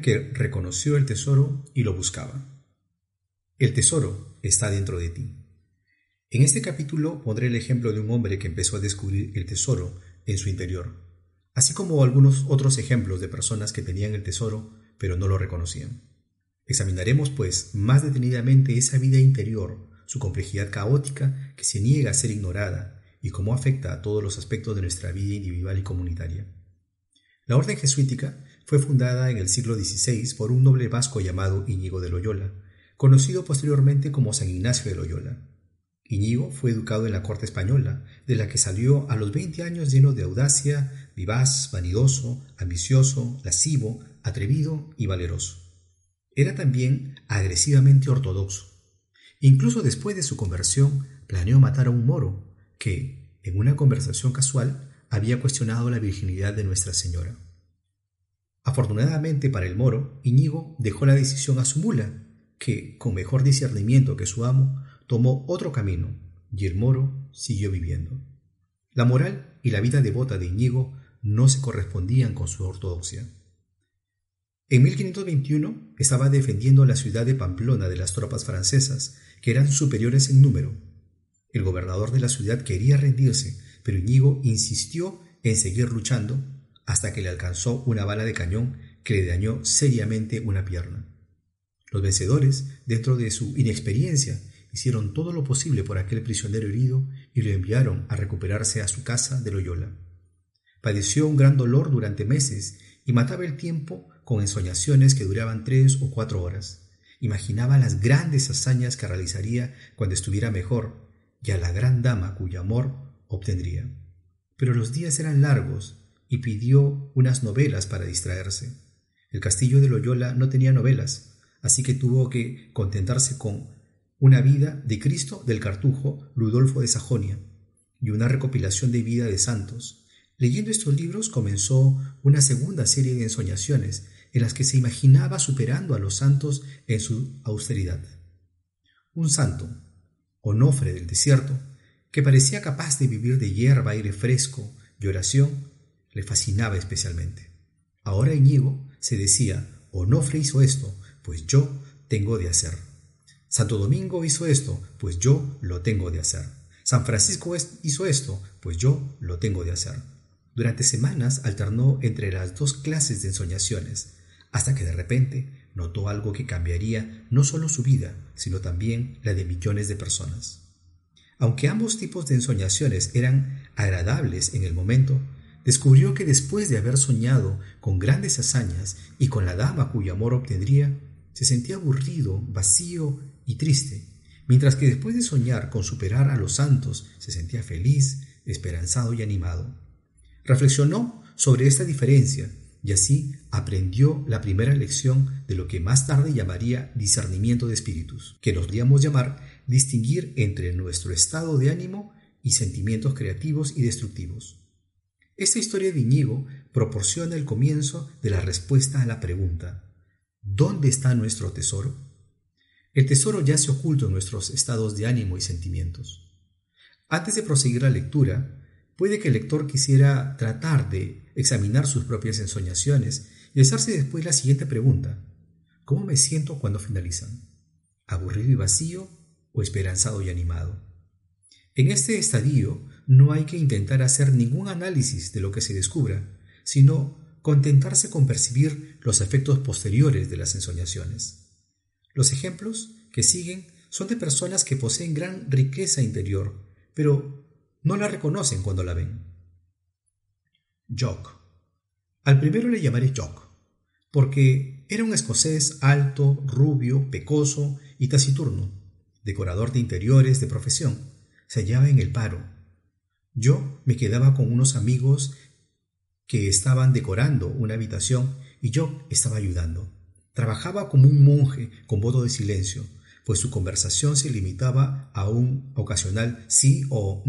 que reconoció el tesoro y lo buscaba. El tesoro está dentro de ti. En este capítulo pondré el ejemplo de un hombre que empezó a descubrir el tesoro en su interior, así como algunos otros ejemplos de personas que tenían el tesoro pero no lo reconocían. Examinaremos, pues, más detenidamente esa vida interior, su complejidad caótica que se niega a ser ignorada y cómo afecta a todos los aspectos de nuestra vida individual y comunitaria. La orden jesuítica fue fundada en el siglo XVI por un noble vasco llamado Íñigo de Loyola, conocido posteriormente como San Ignacio de Loyola. Íñigo fue educado en la corte española, de la que salió a los 20 años lleno de audacia, vivaz, vanidoso, ambicioso, lascivo, atrevido y valeroso. Era también agresivamente ortodoxo. Incluso después de su conversión, planeó matar a un moro que, en una conversación casual, había cuestionado la virginidad de Nuestra Señora. Afortunadamente para el moro, Iñigo dejó la decisión a su mula, que, con mejor discernimiento que su amo, tomó otro camino, y el moro siguió viviendo. La moral y la vida devota de Iñigo no se correspondían con su ortodoxia. En 1521 estaba defendiendo la ciudad de Pamplona de las tropas francesas, que eran superiores en número. El gobernador de la ciudad quería rendirse, pero Iñigo insistió en seguir luchando hasta que le alcanzó una bala de cañón que le dañó seriamente una pierna. Los vencedores, dentro de su inexperiencia, hicieron todo lo posible por aquel prisionero herido y lo enviaron a recuperarse a su casa de Loyola. Padeció un gran dolor durante meses y mataba el tiempo con ensoñaciones que duraban tres o cuatro horas. Imaginaba las grandes hazañas que realizaría cuando estuviera mejor y a la gran dama cuyo amor obtendría. Pero los días eran largos y pidió unas novelas para distraerse. El castillo de Loyola no tenía novelas, así que tuvo que contentarse con una vida de Cristo del Cartujo Ludolfo de Sajonia y una recopilación de vida de santos. Leyendo estos libros comenzó una segunda serie de ensoñaciones en las que se imaginaba superando a los santos en su austeridad. Un santo, Onofre del desierto, que parecía capaz de vivir de hierba, aire fresco y oración, le fascinaba especialmente. Ahora Iñigo se decía, Onofre hizo esto, pues yo tengo de hacer. Santo Domingo hizo esto, pues yo lo tengo de hacer. San Francisco hizo esto, pues yo lo tengo de hacer. Durante semanas alternó entre las dos clases de ensoñaciones, hasta que de repente notó algo que cambiaría no solo su vida, sino también la de millones de personas. Aunque ambos tipos de ensoñaciones eran agradables en el momento, descubrió que después de haber soñado con grandes hazañas y con la dama cuyo amor obtendría, se sentía aburrido, vacío y triste, mientras que después de soñar con superar a los santos se sentía feliz, esperanzado y animado. Reflexionó sobre esta diferencia y así aprendió la primera lección de lo que más tarde llamaría discernimiento de espíritus, que nos podríamos llamar distinguir entre nuestro estado de ánimo y sentimientos creativos y destructivos. Esta historia de Iñigo proporciona el comienzo de la respuesta a la pregunta ¿Dónde está nuestro tesoro? El tesoro yace oculto en nuestros estados de ánimo y sentimientos. Antes de proseguir la lectura, puede que el lector quisiera tratar de examinar sus propias ensoñaciones y hacerse después la siguiente pregunta. ¿Cómo me siento cuando finalizan? ¿Aburrido y vacío o esperanzado y animado? En este estadio no hay que intentar hacer ningún análisis de lo que se descubra, sino contentarse con percibir los efectos posteriores de las ensoñaciones. Los ejemplos que siguen son de personas que poseen gran riqueza interior, pero no la reconocen cuando la ven. Jock. Al primero le llamaré Jock, porque era un escocés alto, rubio, pecoso y taciturno, decorador de interiores de profesión. Se hallaba en el paro. Yo me quedaba con unos amigos que estaban decorando una habitación y yo estaba ayudando. Trabajaba como un monje con voto de silencio, pues su conversación se limitaba a un ocasional sí o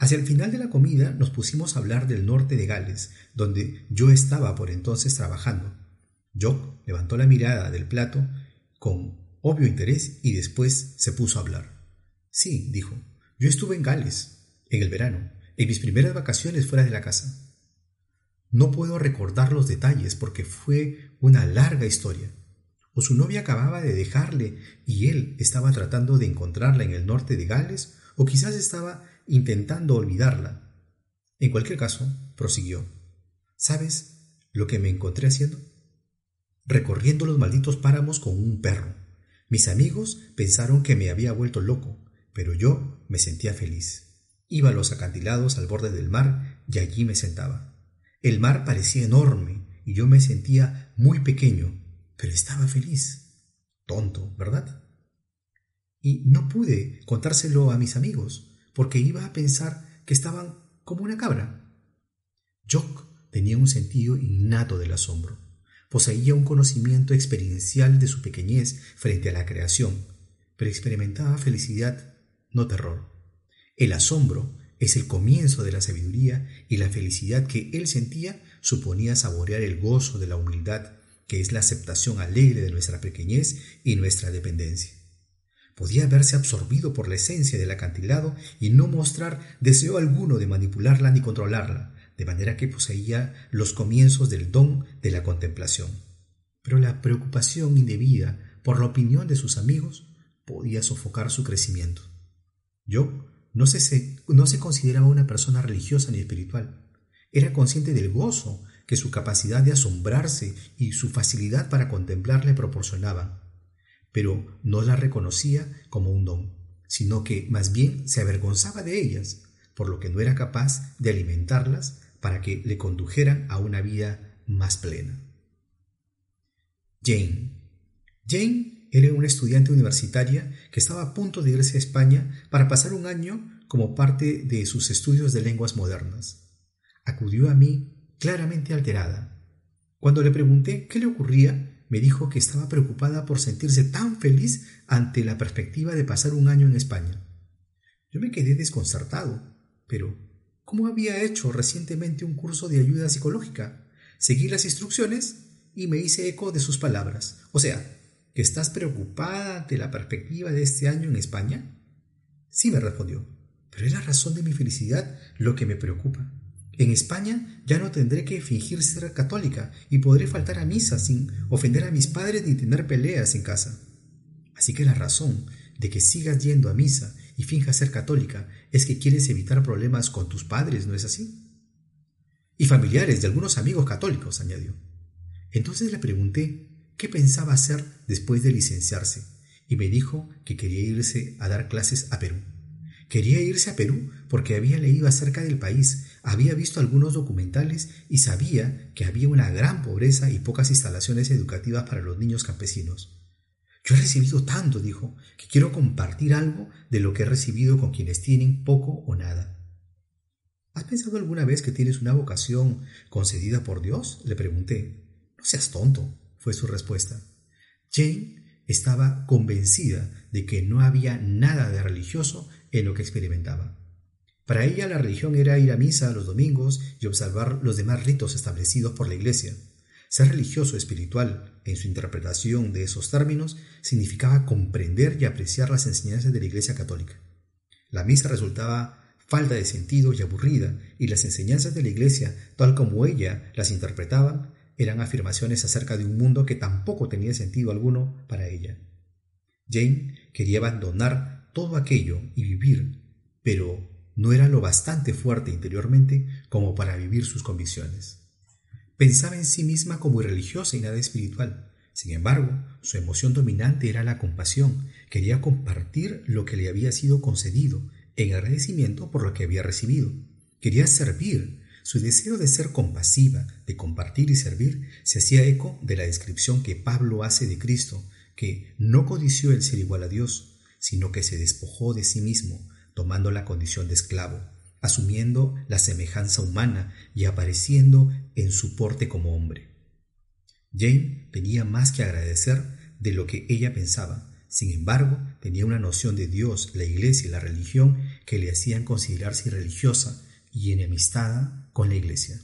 Hacia el final de la comida nos pusimos a hablar del norte de Gales, donde yo estaba por entonces trabajando. Jock levantó la mirada del plato con obvio interés y después se puso a hablar. Sí, dijo, yo estuve en Gales, en el verano, en mis primeras vacaciones fuera de la casa. No puedo recordar los detalles porque fue una larga historia. O su novia acababa de dejarle y él estaba tratando de encontrarla en el norte de Gales, o quizás estaba intentando olvidarla. En cualquier caso, prosiguió. ¿Sabes lo que me encontré haciendo? Recorriendo los malditos páramos con un perro. Mis amigos pensaron que me había vuelto loco, pero yo me sentía feliz. Iba a los acantilados al borde del mar y allí me sentaba. El mar parecía enorme y yo me sentía muy pequeño, pero estaba feliz. Tonto, ¿verdad? Y no pude contárselo a mis amigos, porque iba a pensar que estaban como una cabra. Jock tenía un sentido innato del asombro. Poseía un conocimiento experiencial de su pequeñez frente a la creación, pero experimentaba felicidad, no terror. El asombro es el comienzo de la sabiduría y la felicidad que él sentía suponía saborear el gozo de la humildad, que es la aceptación alegre de nuestra pequeñez y nuestra dependencia. Podía verse absorbido por la esencia del acantilado y no mostrar deseo alguno de manipularla ni controlarla, de manera que poseía los comienzos del don de la contemplación. Pero la preocupación indebida por la opinión de sus amigos podía sofocar su crecimiento. Yo no se, no se consideraba una persona religiosa ni espiritual. Era consciente del gozo que su capacidad de asombrarse y su facilidad para contemplar le proporcionaban pero no las reconocía como un don, sino que más bien se avergonzaba de ellas, por lo que no era capaz de alimentarlas para que le condujeran a una vida más plena. Jane. Jane era una estudiante universitaria que estaba a punto de irse a España para pasar un año como parte de sus estudios de lenguas modernas. Acudió a mí claramente alterada. Cuando le pregunté qué le ocurría, me dijo que estaba preocupada por sentirse tan feliz ante la perspectiva de pasar un año en España. Yo me quedé desconcertado, pero ¿cómo había hecho recientemente un curso de ayuda psicológica? Seguí las instrucciones y me hice eco de sus palabras. O sea, ¿que estás preocupada ante la perspectiva de este año en España? Sí, me respondió, pero es la razón de mi felicidad lo que me preocupa. En España ya no tendré que fingir ser católica y podré faltar a misa sin ofender a mis padres ni tener peleas en casa. Así que la razón de que sigas yendo a misa y finjas ser católica es que quieres evitar problemas con tus padres, ¿no es así? Y familiares de algunos amigos católicos, añadió. Entonces le pregunté qué pensaba hacer después de licenciarse y me dijo que quería irse a dar clases a Perú. Quería irse a Perú porque había leído acerca del país, había visto algunos documentales y sabía que había una gran pobreza y pocas instalaciones educativas para los niños campesinos. Yo he recibido tanto, dijo, que quiero compartir algo de lo que he recibido con quienes tienen poco o nada. ¿Has pensado alguna vez que tienes una vocación concedida por Dios? le pregunté. No seas tonto, fue su respuesta. Jane estaba convencida de que no había nada de religioso en lo que experimentaba. Para ella la religión era ir a misa los domingos y observar los demás ritos establecidos por la Iglesia. Ser religioso espiritual, en su interpretación de esos términos, significaba comprender y apreciar las enseñanzas de la Iglesia católica. La misa resultaba falta de sentido y aburrida, y las enseñanzas de la Iglesia, tal como ella las interpretaba, eran afirmaciones acerca de un mundo que tampoco tenía sentido alguno para ella. Jane quería abandonar todo aquello y vivir, pero no era lo bastante fuerte interiormente como para vivir sus convicciones. Pensaba en sí misma como irreligiosa y nada espiritual. Sin embargo, su emoción dominante era la compasión. Quería compartir lo que le había sido concedido en agradecimiento por lo que había recibido. Quería servir. Su deseo de ser compasiva, de compartir y servir, se hacía eco de la descripción que Pablo hace de Cristo, que no codició el ser igual a Dios, sino que se despojó de sí mismo, tomando la condición de esclavo, asumiendo la semejanza humana y apareciendo en su porte como hombre. Jane tenía más que agradecer de lo que ella pensaba, sin embargo, tenía una noción de Dios, la Iglesia y la religión que le hacían considerarse religiosa y enemistada con la Iglesia.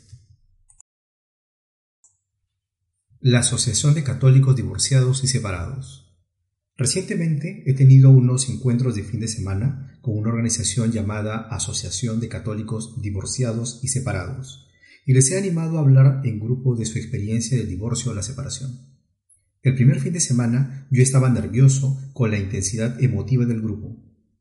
La Asociación de Católicos Divorciados y Separados. Recientemente he tenido unos encuentros de fin de semana con una organización llamada Asociación de Católicos Divorciados y Separados, y les he animado a hablar en grupo de su experiencia del divorcio o la separación. El primer fin de semana yo estaba nervioso con la intensidad emotiva del grupo.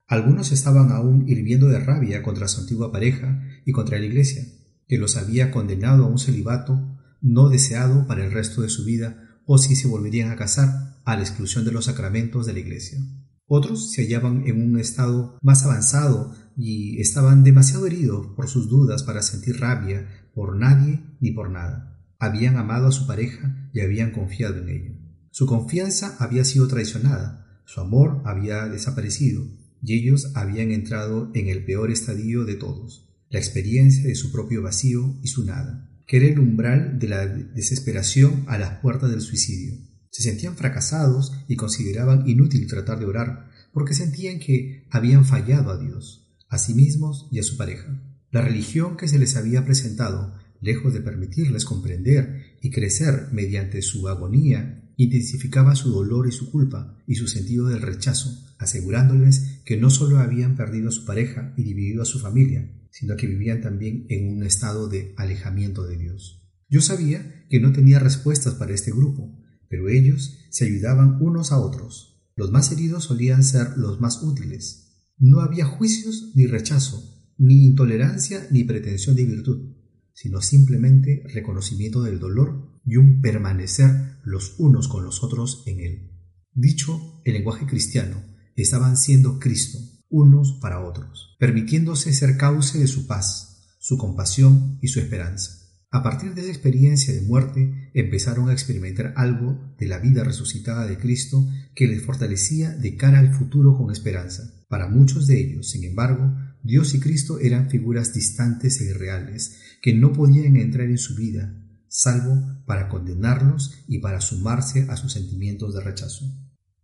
Algunos estaban aún hirviendo de rabia contra su antigua pareja y contra la iglesia, que los había condenado a un celibato no deseado para el resto de su vida o si se volverían a casar a la exclusión de los sacramentos de la iglesia. Otros se hallaban en un estado más avanzado y estaban demasiado heridos por sus dudas para sentir rabia por nadie ni por nada. Habían amado a su pareja y habían confiado en ella. Su confianza había sido traicionada, su amor había desaparecido, y ellos habían entrado en el peor estadio de todos, la experiencia de su propio vacío y su nada, que era el umbral de la desesperación a las puertas del suicidio. Se sentían fracasados y consideraban inútil tratar de orar, porque sentían que habían fallado a Dios, a sí mismos y a su pareja. La religión que se les había presentado, lejos de permitirles comprender y crecer mediante su agonía intensificaba su dolor y su culpa y su sentido del rechazo, asegurándoles que no solo habían perdido a su pareja y dividido a su familia, sino que vivían también en un estado de alejamiento de Dios. Yo sabía que no tenía respuestas para este grupo, pero ellos se ayudaban unos a otros. Los más heridos solían ser los más útiles. No había juicios ni rechazo, ni intolerancia ni pretensión de virtud, sino simplemente reconocimiento del dolor y un permanecer los unos con los otros en él. Dicho el lenguaje cristiano, estaban siendo Cristo, unos para otros, permitiéndose ser cauce de su paz, su compasión y su esperanza. A partir de esa experiencia de muerte, empezaron a experimentar algo de la vida resucitada de Cristo que les fortalecía de cara al futuro con esperanza. Para muchos de ellos, sin embargo, Dios y Cristo eran figuras distantes e irreales, que no podían entrar en su vida, salvo para condenarlos y para sumarse a sus sentimientos de rechazo.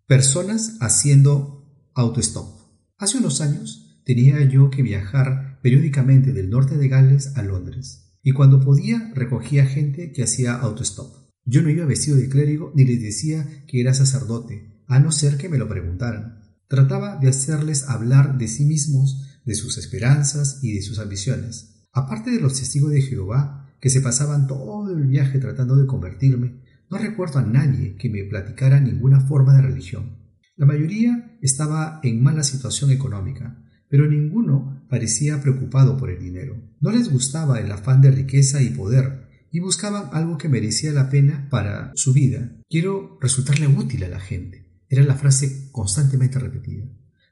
Personas haciendo autostop. Hace unos años tenía yo que viajar periódicamente del norte de Gales a Londres, y cuando podía recogía gente que hacía autostop. Yo no iba vestido de clérigo ni les decía que era sacerdote, a no ser que me lo preguntaran. Trataba de hacerles hablar de sí mismos, de sus esperanzas y de sus ambiciones. Aparte de los testigos de Jehová, que se pasaban todo el viaje tratando de convertirme, no recuerdo a nadie que me platicara ninguna forma de religión. La mayoría estaba en mala situación económica, pero ninguno parecía preocupado por el dinero. No les gustaba el afán de riqueza y poder, y buscaban algo que merecía la pena para su vida. Quiero resultarle útil a la gente. Era la frase constantemente repetida.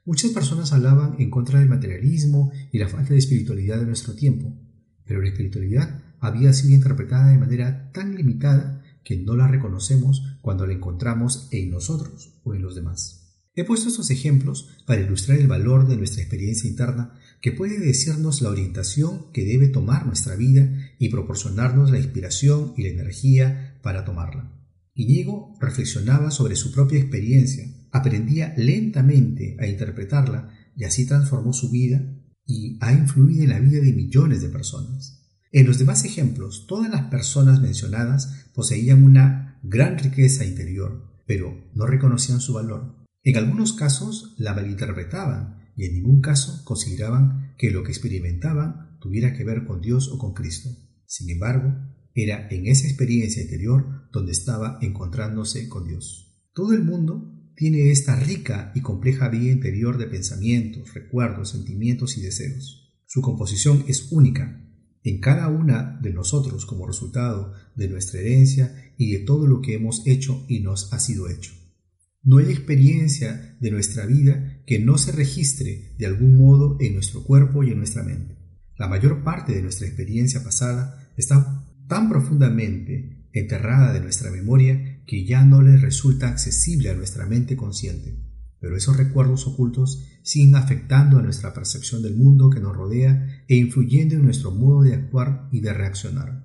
Muchas personas hablaban en contra del materialismo y la falta de espiritualidad de nuestro tiempo, pero la espiritualidad había sido interpretada de manera tan limitada que no la reconocemos cuando la encontramos en nosotros o en los demás. He puesto estos ejemplos para ilustrar el valor de nuestra experiencia interna que puede decirnos la orientación que debe tomar nuestra vida y proporcionarnos la inspiración y la energía para tomarla. Iñigo reflexionaba sobre su propia experiencia, aprendía lentamente a interpretarla y así transformó su vida y ha influido en la vida de millones de personas. En los demás ejemplos, todas las personas mencionadas poseían una gran riqueza interior, pero no reconocían su valor. En algunos casos la malinterpretaban y en ningún caso consideraban que lo que experimentaban tuviera que ver con Dios o con Cristo. Sin embargo, Era en esa experiencia interior donde estaba encontrándose con Dios. Todo el mundo tiene esta rica y compleja vía interior de pensamientos, recuerdos, sentimientos y deseos. Su composición es única en cada una de nosotros como resultado de nuestra herencia y de todo lo que hemos hecho y nos ha sido hecho. No hay experiencia de nuestra vida que no se registre de algún modo en nuestro cuerpo y en nuestra mente. La mayor parte de nuestra experiencia pasada está tan profundamente enterrada de nuestra memoria que ya no le resulta accesible a nuestra mente consciente. Pero esos recuerdos ocultos siguen afectando a nuestra percepción del mundo que nos rodea e influyendo en nuestro modo de actuar y de reaccionar.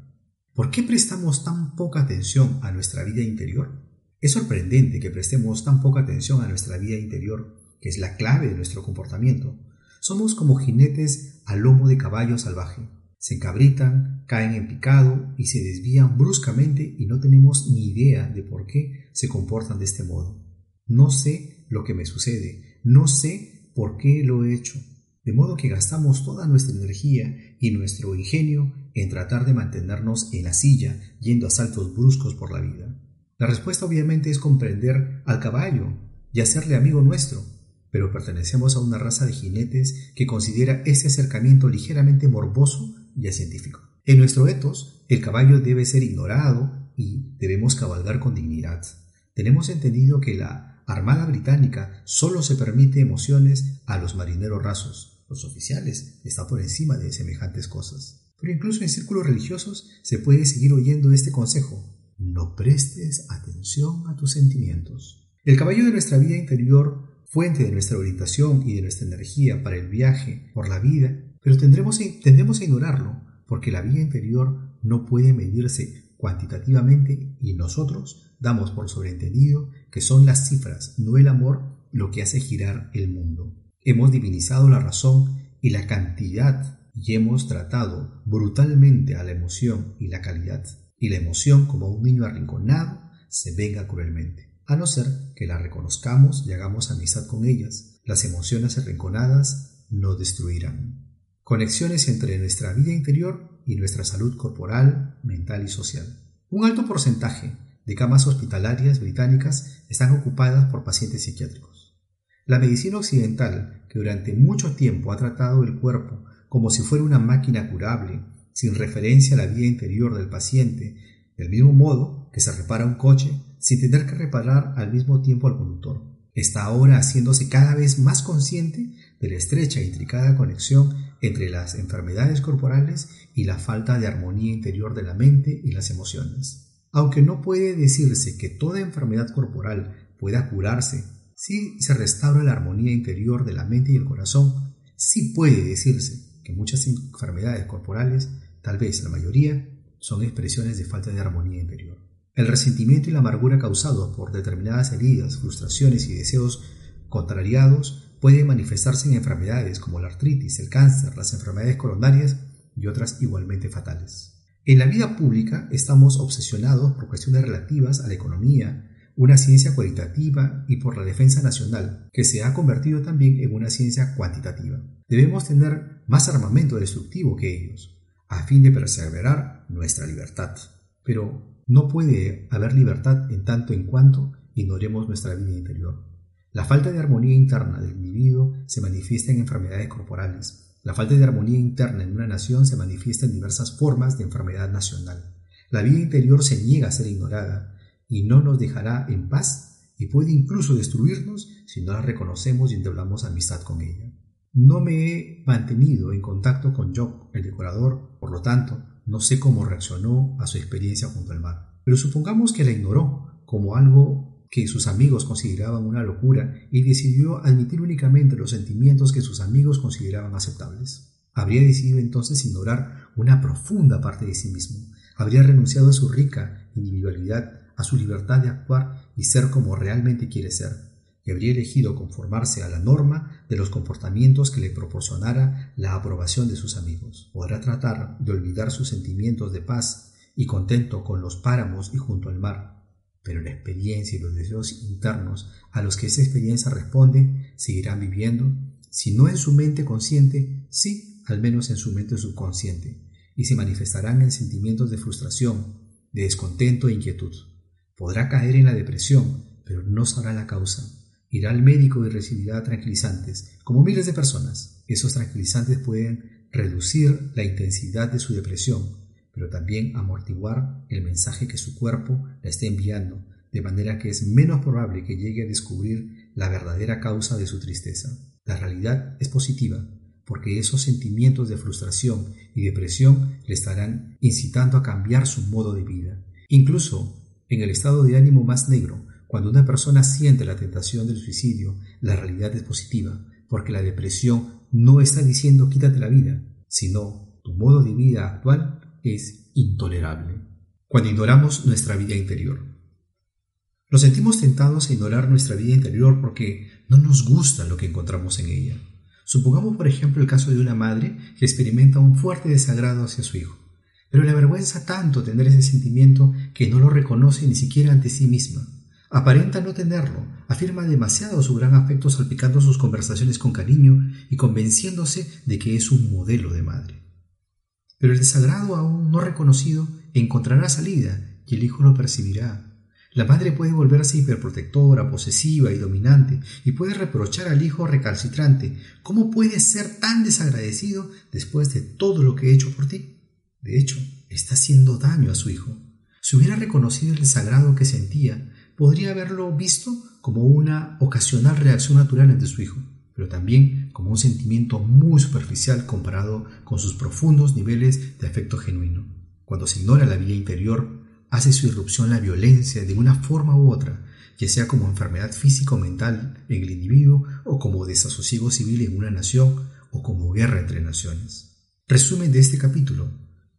¿Por qué prestamos tan poca atención a nuestra vida interior? Es sorprendente que prestemos tan poca atención a nuestra vida interior, que es la clave de nuestro comportamiento. Somos como jinetes al lomo de caballo salvaje. Se encabritan, caen en picado y se desvían bruscamente y no tenemos ni idea de por qué se comportan de este modo. No sé lo que me sucede, no sé por qué lo he hecho, de modo que gastamos toda nuestra energía y nuestro ingenio en tratar de mantenernos en la silla yendo a saltos bruscos por la vida. La respuesta obviamente es comprender al caballo y hacerle amigo nuestro, pero pertenecemos a una raza de jinetes que considera ese acercamiento ligeramente morboso y científico. En nuestro etos, el caballo debe ser ignorado y debemos cabalgar con dignidad. Tenemos entendido que la Armada Británica solo se permite emociones a los marineros rasos. Los oficiales están por encima de semejantes cosas. Pero incluso en círculos religiosos se puede seguir oyendo este consejo. No prestes atención a tus sentimientos. El caballo de nuestra vida interior, fuente de nuestra orientación y de nuestra energía para el viaje por la vida, pero tendremos, tendremos a ignorarlo, porque la vida interior no puede medirse cuantitativamente y nosotros damos por sobreentendido que son las cifras, no el amor, lo que hace girar el mundo. Hemos divinizado la razón y la cantidad y hemos tratado brutalmente a la emoción y la calidad, y la emoción como un niño arrinconado se venga cruelmente. A no ser que la reconozcamos y hagamos amistad con ellas, las emociones arrinconadas no destruirán. Conexiones entre nuestra vida interior y nuestra salud corporal, mental y social. Un alto porcentaje de camas hospitalarias británicas están ocupadas por pacientes psiquiátricos. La medicina occidental, que durante mucho tiempo ha tratado el cuerpo como si fuera una máquina curable, sin referencia a la vida interior del paciente, del mismo modo que se repara un coche sin tener que reparar al mismo tiempo al conductor. Está ahora haciéndose cada vez más consciente de la estrecha e intricada conexión entre las enfermedades corporales y la falta de armonía interior de la mente y las emociones. Aunque no puede decirse que toda enfermedad corporal pueda curarse si se restaura la armonía interior de la mente y el corazón, sí puede decirse que muchas enfermedades corporales, tal vez la mayoría, son expresiones de falta de armonía interior. El resentimiento y la amargura causados por determinadas heridas, frustraciones y deseos contrariados pueden manifestarse en enfermedades como la artritis, el cáncer, las enfermedades coronarias y otras igualmente fatales. En la vida pública estamos obsesionados por cuestiones relativas a la economía, una ciencia cualitativa y por la defensa nacional, que se ha convertido también en una ciencia cuantitativa. Debemos tener más armamento destructivo que ellos, a fin de perseverar nuestra libertad. Pero no puede haber libertad en tanto en cuanto ignoremos nuestra vida interior. La falta de armonía interna del individuo se manifiesta en enfermedades corporales. La falta de armonía interna en una nación se manifiesta en diversas formas de enfermedad nacional. La vida interior se niega a ser ignorada y no nos dejará en paz y puede incluso destruirnos si no la reconocemos y entablamos amistad con ella. No me he mantenido en contacto con Job, el decorador, por lo tanto, no sé cómo reaccionó a su experiencia junto al mar, pero supongamos que la ignoró como algo que sus amigos consideraban una locura y decidió admitir únicamente los sentimientos que sus amigos consideraban aceptables. Habría decidido entonces ignorar una profunda parte de sí mismo. Habría renunciado a su rica individualidad, a su libertad de actuar y ser como realmente quiere ser y habría elegido conformarse a la norma de los comportamientos que le proporcionara la aprobación de sus amigos. Podrá tratar de olvidar sus sentimientos de paz y contento con los páramos y junto al mar, pero la experiencia y los deseos internos a los que esa experiencia responde seguirán viviendo, si no en su mente consciente, sí al menos en su mente subconsciente, y se manifestarán en sentimientos de frustración, de descontento e inquietud. Podrá caer en la depresión, pero no sabrá la causa. Irá al médico y recibirá tranquilizantes, como miles de personas. Esos tranquilizantes pueden reducir la intensidad de su depresión, pero también amortiguar el mensaje que su cuerpo le está enviando, de manera que es menos probable que llegue a descubrir la verdadera causa de su tristeza. La realidad es positiva, porque esos sentimientos de frustración y depresión le estarán incitando a cambiar su modo de vida. Incluso en el estado de ánimo más negro, cuando una persona siente la tentación del suicidio, la realidad es positiva, porque la depresión no está diciendo quítate la vida, sino tu modo de vida actual es intolerable. Cuando ignoramos nuestra vida interior, nos sentimos tentados a ignorar nuestra vida interior porque no nos gusta lo que encontramos en ella. Supongamos, por ejemplo, el caso de una madre que experimenta un fuerte desagrado hacia su hijo, pero le avergüenza tanto tener ese sentimiento que no lo reconoce ni siquiera ante sí misma. Aparenta no tenerlo, afirma demasiado su gran afecto salpicando sus conversaciones con cariño y convenciéndose de que es un modelo de madre. Pero el desagrado aún no reconocido encontrará salida y el hijo lo percibirá la madre puede volverse hiperprotectora, posesiva y dominante, y puede reprochar al hijo recalcitrante, ¿cómo puedes ser tan desagradecido después de todo lo que he hecho por ti? De hecho, está haciendo daño a su hijo. Si hubiera reconocido el desagrado que sentía, podría haberlo visto como una ocasional reacción natural ante su hijo, pero también como un sentimiento muy superficial comparado con sus profundos niveles de afecto genuino. Cuando se ignora la vida interior, hace su irrupción la violencia de una forma u otra, ya sea como enfermedad física o mental en el individuo o como desasosiego civil en una nación o como guerra entre naciones. Resumen de este capítulo.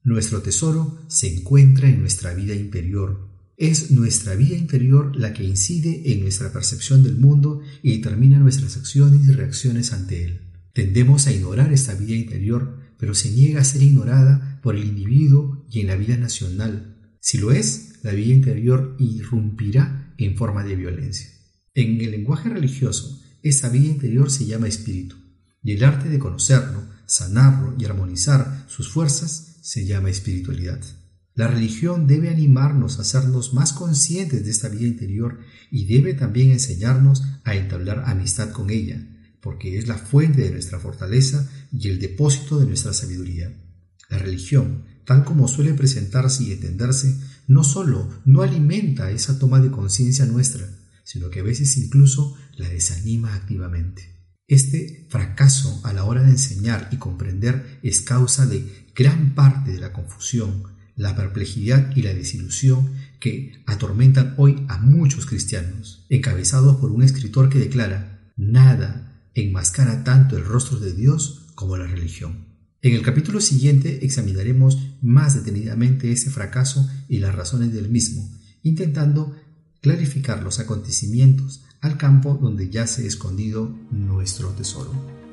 Nuestro tesoro se encuentra en nuestra vida interior. Es nuestra vida interior la que incide en nuestra percepción del mundo y determina nuestras acciones y reacciones ante él. Tendemos a ignorar esta vida interior, pero se niega a ser ignorada por el individuo y en la vida nacional, si lo es, la vida interior irrumpirá en forma de violencia. En el lenguaje religioso, esa vida interior se llama espíritu, y el arte de conocerlo, sanarlo y armonizar sus fuerzas se llama espiritualidad. La religión debe animarnos a hacernos más conscientes de esta vida interior y debe también enseñarnos a entablar amistad con ella, porque es la fuente de nuestra fortaleza y el depósito de nuestra sabiduría. La religión tal como suele presentarse y entenderse, no solo no alimenta esa toma de conciencia nuestra, sino que a veces incluso la desanima activamente. Este fracaso a la hora de enseñar y comprender es causa de gran parte de la confusión, la perplejidad y la desilusión que atormentan hoy a muchos cristianos, encabezados por un escritor que declara, nada enmascara tanto el rostro de Dios como la religión. En el capítulo siguiente examinaremos más detenidamente ese fracaso y las razones del mismo, intentando clarificar los acontecimientos al campo donde yace escondido nuestro tesoro.